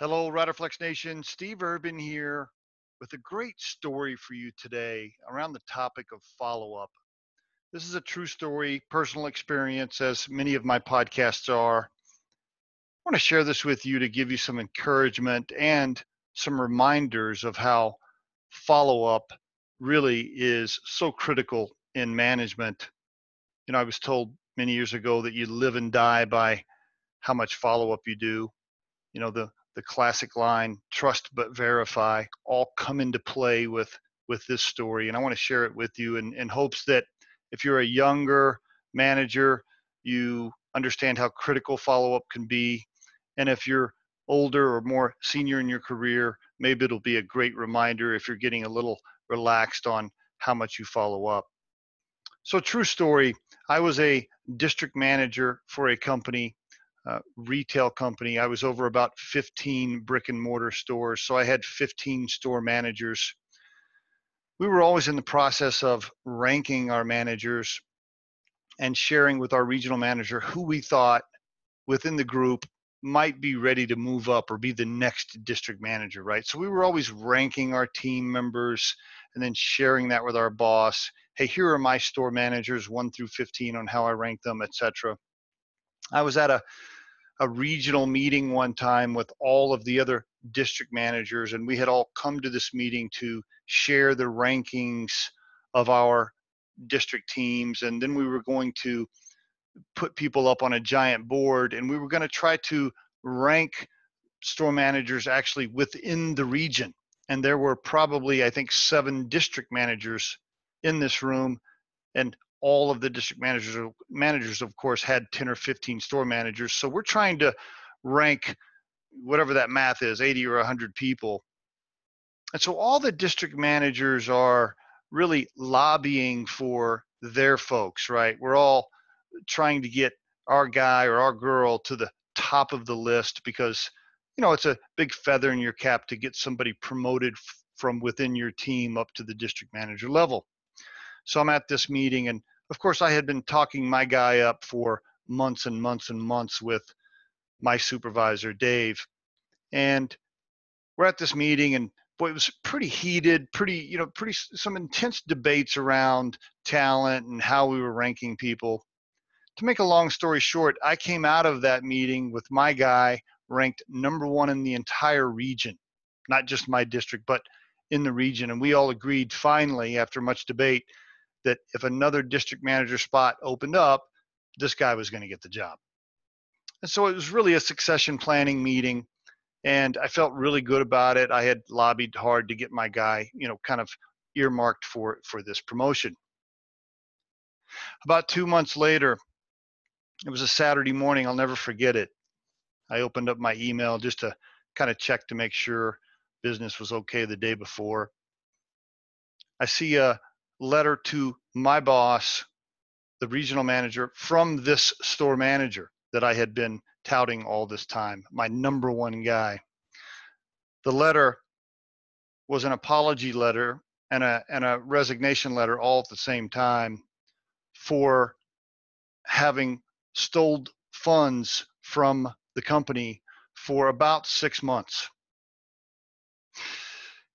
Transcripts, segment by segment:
Hello, Riderflex Nation. Steve Urban here with a great story for you today around the topic of follow up. This is a true story, personal experience, as many of my podcasts are. I want to share this with you to give you some encouragement and some reminders of how follow up really is so critical in management. You know, I was told many years ago that you live and die by how much follow up you do. You know, the the classic line trust but verify all come into play with with this story and i want to share it with you in, in hopes that if you're a younger manager you understand how critical follow-up can be and if you're older or more senior in your career maybe it'll be a great reminder if you're getting a little relaxed on how much you follow up. So true story i was a district manager for a company uh, retail company. I was over about 15 brick and mortar stores, so I had 15 store managers. We were always in the process of ranking our managers and sharing with our regional manager who we thought within the group might be ready to move up or be the next district manager, right? So we were always ranking our team members and then sharing that with our boss. Hey, here are my store managers, one through 15, on how I rank them, etc. I was at a a regional meeting one time with all of the other district managers, and we had all come to this meeting to share the rankings of our district teams. And then we were going to put people up on a giant board, and we were going to try to rank store managers actually within the region. And there were probably, I think, seven district managers in this room. And all of the district managers managers of course had 10 or 15 store managers. So we're trying to rank whatever that math is 80 or 100 people. And so all the district managers are really lobbying for their folks right? We're all trying to get our guy or our girl to the top of the list because you know it's a big feather in your cap to get somebody promoted from within your team up to the district manager level. So i'm at this meeting and of course, I had been talking my guy up for months and months and months with my supervisor, Dave. And we're at this meeting, and boy, it was pretty heated, pretty, you know, pretty some intense debates around talent and how we were ranking people. To make a long story short, I came out of that meeting with my guy ranked number one in the entire region, not just my district, but in the region. And we all agreed finally, after much debate, that if another district manager spot opened up, this guy was going to get the job. And so it was really a succession planning meeting and I felt really good about it. I had lobbied hard to get my guy, you know, kind of earmarked for for this promotion. About 2 months later, it was a Saturday morning, I'll never forget it. I opened up my email just to kind of check to make sure business was okay the day before. I see a letter to my boss, the regional manager, from this store manager that I had been touting all this time, my number one guy. The letter was an apology letter and a and a resignation letter all at the same time for having stole funds from the company for about six months.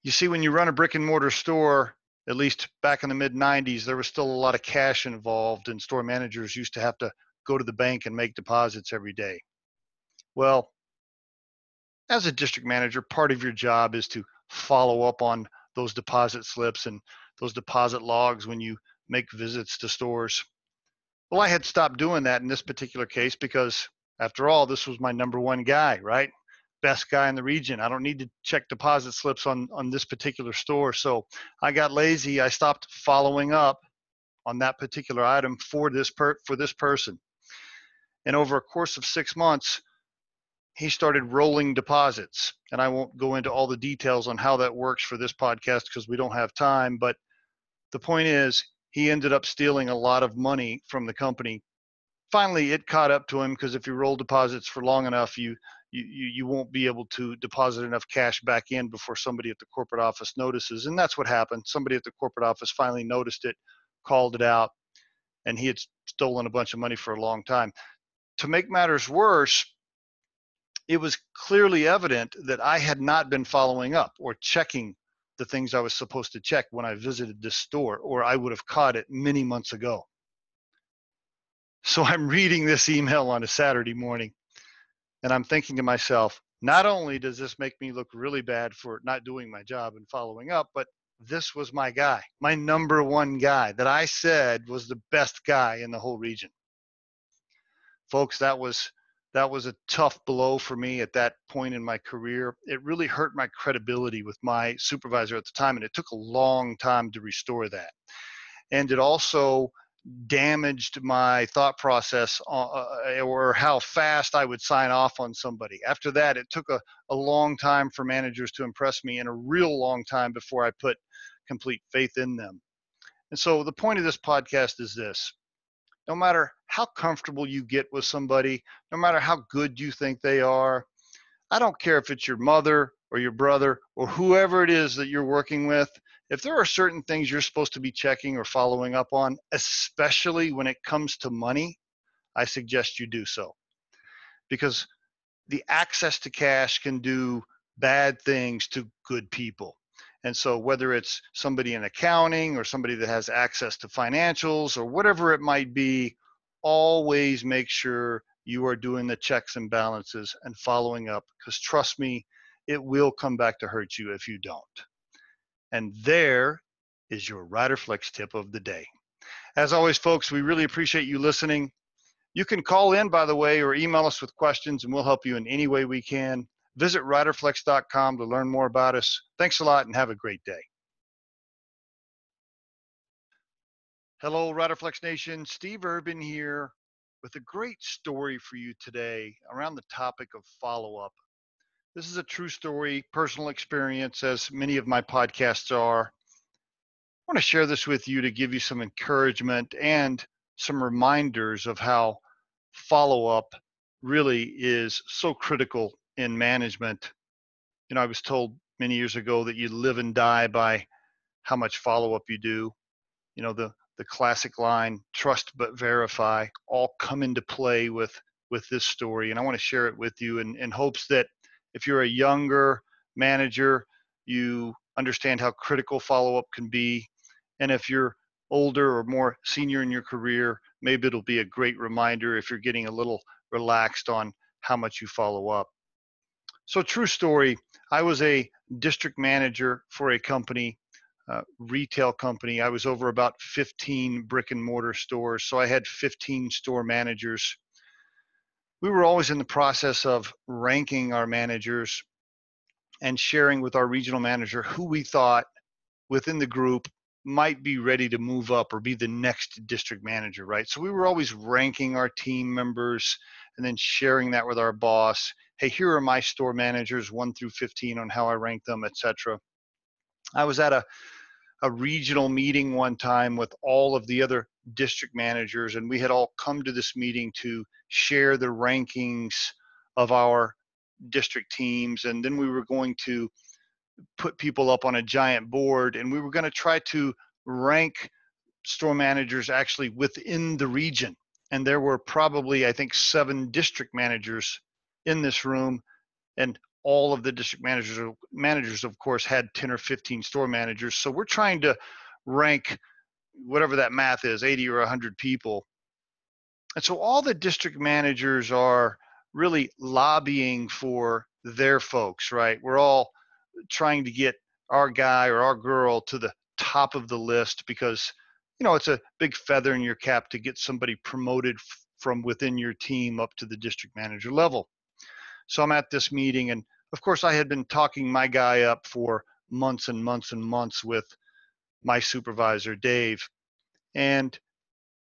You see, when you run a brick and mortar store, at least back in the mid 90s, there was still a lot of cash involved, and store managers used to have to go to the bank and make deposits every day. Well, as a district manager, part of your job is to follow up on those deposit slips and those deposit logs when you make visits to stores. Well, I had stopped doing that in this particular case because, after all, this was my number one guy, right? Best guy in the region. I don't need to check deposit slips on on this particular store. So I got lazy. I stopped following up on that particular item for this per for this person. And over a course of six months, he started rolling deposits. And I won't go into all the details on how that works for this podcast because we don't have time. But the point is, he ended up stealing a lot of money from the company. Finally, it caught up to him because if you roll deposits for long enough, you you, you, won't be able to deposit enough cash back in before somebody at the corporate office notices. And that's what happened. Somebody at the corporate office finally noticed it, called it out, and he had stolen a bunch of money for a long time. To make matters worse, it was clearly evident that I had not been following up or checking the things I was supposed to check when I visited this store, or I would have caught it many months ago. So I'm reading this email on a Saturday morning, and I'm thinking to myself, not only does this make me look really bad for not doing my job and following up, but this was my guy, my number one guy that I said was the best guy in the whole region. Folks, that was that was a tough blow for me at that point in my career. It really hurt my credibility with my supervisor at the time, and it took a long time to restore that. And it also damaged my thought process uh, uh, or how fast I would sign off on somebody. After that, it took a, a long time for managers to impress me and a real long time before I put complete faith in them. And so the point of this podcast is this no matter how comfortable you get with somebody, no matter how good you think they are, I don't care if it's your mother or your brother or whoever it is that you're working with, if there are certain things you're supposed to be checking or following up on, especially when it comes to money, I suggest you do so. Because the access to cash can do bad things to good people. And so, whether it's somebody in accounting or somebody that has access to financials or whatever it might be, always make sure you are doing the checks and balances and following up because trust me, it will come back to hurt you if you don't. And there is your RiderFlex tip of the day. As always, folks, we really appreciate you listening. You can call in, by the way, or email us with questions, and we'll help you in any way we can. Visit riderflex.com to learn more about us. Thanks a lot and have a great day. Hello, Riderflex Nation. Steve Urban here with a great story for you today around the topic of follow up. This is a true story, personal experience, as many of my podcasts are. I want to share this with you to give you some encouragement and some reminders of how follow up really is so critical in management. You know, I was told many years ago that you live and die by how much follow up you do. You know, the the classic line, trust but verify, all come into play with with this story. And I want to share it with you in, in hopes that if you're a younger manager, you understand how critical follow up can be. And if you're older or more senior in your career, maybe it'll be a great reminder if you're getting a little relaxed on how much you follow up. So, true story I was a district manager for a company, uh, retail company. I was over about 15 brick and mortar stores. So, I had 15 store managers. We were always in the process of ranking our managers and sharing with our regional manager who we thought within the group might be ready to move up or be the next district manager, right? So we were always ranking our team members and then sharing that with our boss. Hey, here are my store managers, one through 15, on how I rank them, etc. I was at a a regional meeting one time with all of the other district managers, and we had all come to this meeting to share the rankings of our district teams, and then we were going to put people up on a giant board, and we were going to try to rank store managers actually within the region. And there were probably i think seven district managers in this room and all of the district managers managers of course had 10 or 15 store managers. So we're trying to rank whatever that math is 80 or 100 people and so all the district managers are really lobbying for their folks right we're all trying to get our guy or our girl to the top of the list because you know, it's a big feather in your cap to get somebody promoted f- from within your team up to the district manager level. So I'm at this meeting, and of course, I had been talking my guy up for months and months and months with my supervisor, Dave. And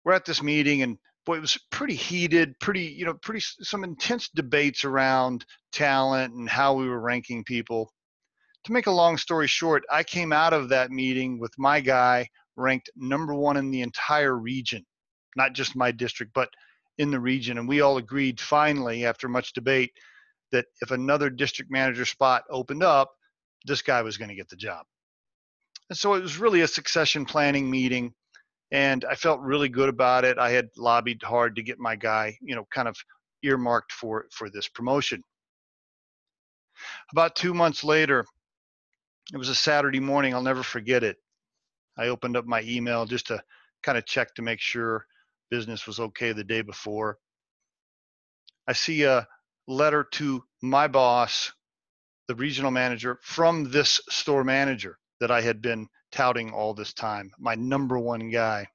we're at this meeting, and boy, it was pretty heated, pretty, you know, pretty some intense debates around talent and how we were ranking people. To make a long story short, I came out of that meeting with my guy ranked number one in the entire region, not just my district, but in the region. And we all agreed finally, after much debate, that if another district manager spot opened up, this guy was going to get the job. And so it was really a succession planning meeting. And I felt really good about it. I had lobbied hard to get my guy, you know, kind of earmarked for for this promotion. About two months later, it was a Saturday morning. I'll never forget it. I opened up my email just to kind of check to make sure business was okay the day before. I see a letter to my boss, the regional manager, from this store manager that I had been touting all this time, my number one guy.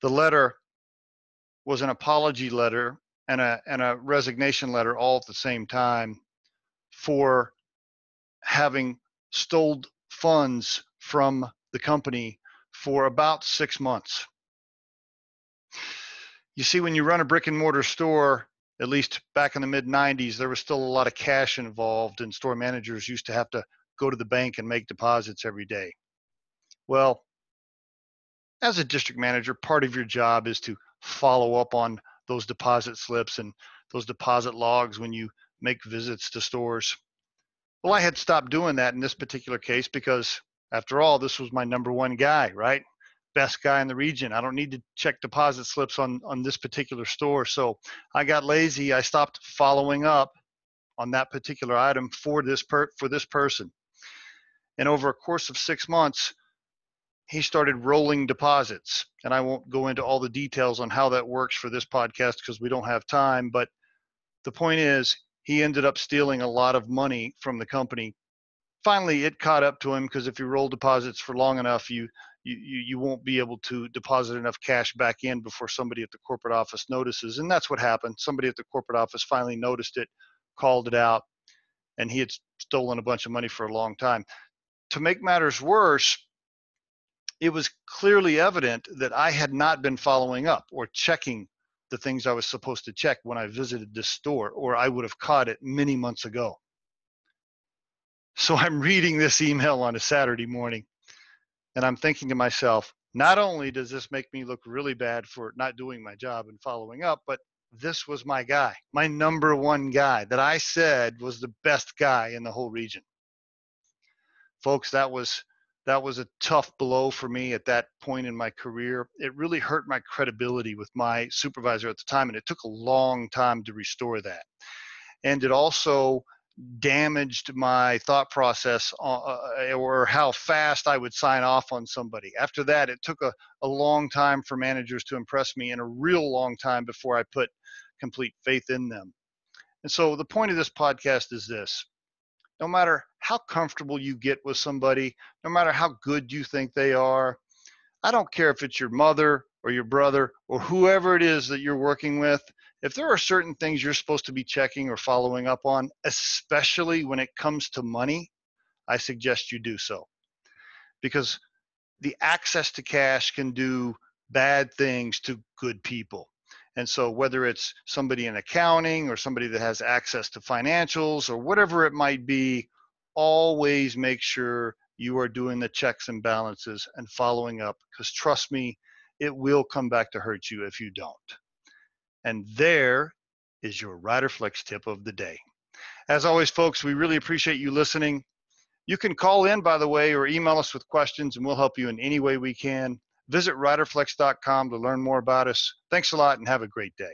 The letter was an apology letter and a and a resignation letter all at the same time for having stole funds from the company for about six months. You see, when you run a brick and mortar store, at least back in the mid 90s, there was still a lot of cash involved, and store managers used to have to go to the bank and make deposits every day. Well, as a district manager, part of your job is to follow up on those deposit slips and those deposit logs when you make visits to stores. Well, I had stopped doing that in this particular case because, after all, this was my number one guy, right? Best guy in the region. I don't need to check deposit slips on on this particular store. So I got lazy. I stopped following up on that particular item for this per for this person. And over a course of six months, he started rolling deposits. And I won't go into all the details on how that works for this podcast because we don't have time. But the point is, he ended up stealing a lot of money from the company. Finally, it caught up to him because if you roll deposits for long enough, you, you you won't be able to deposit enough cash back in before somebody at the corporate office notices. And that's what happened. Somebody at the corporate office finally noticed it, called it out, and he had stolen a bunch of money for a long time. To make matters worse, it was clearly evident that I had not been following up or checking the things I was supposed to check when I visited this store, or I would have caught it many months ago. So I'm reading this email on a Saturday morning, and I'm thinking to myself, not only does this make me look really bad for not doing my job and following up, but this was my guy, my number one guy that I said was the best guy in the whole region. Folks, that was that was a tough blow for me at that point in my career. It really hurt my credibility with my supervisor at the time, and it took a long time to restore that. And it also damaged my thought process uh, uh, or how fast I would sign off on somebody. After that, it took a, a long time for managers to impress me and a real long time before I put complete faith in them. And so the point of this podcast is this no matter how comfortable you get with somebody, no matter how good you think they are, I don't care if it's your mother or your brother or whoever it is that you're working with. If there are certain things you're supposed to be checking or following up on, especially when it comes to money, I suggest you do so. Because the access to cash can do bad things to good people. And so, whether it's somebody in accounting or somebody that has access to financials or whatever it might be, always make sure you are doing the checks and balances and following up because trust me, it will come back to hurt you if you don't. And there is your Riderflex tip of the day. As always, folks, we really appreciate you listening. You can call in, by the way, or email us with questions, and we'll help you in any way we can. Visit riderflex.com to learn more about us. Thanks a lot and have a great day.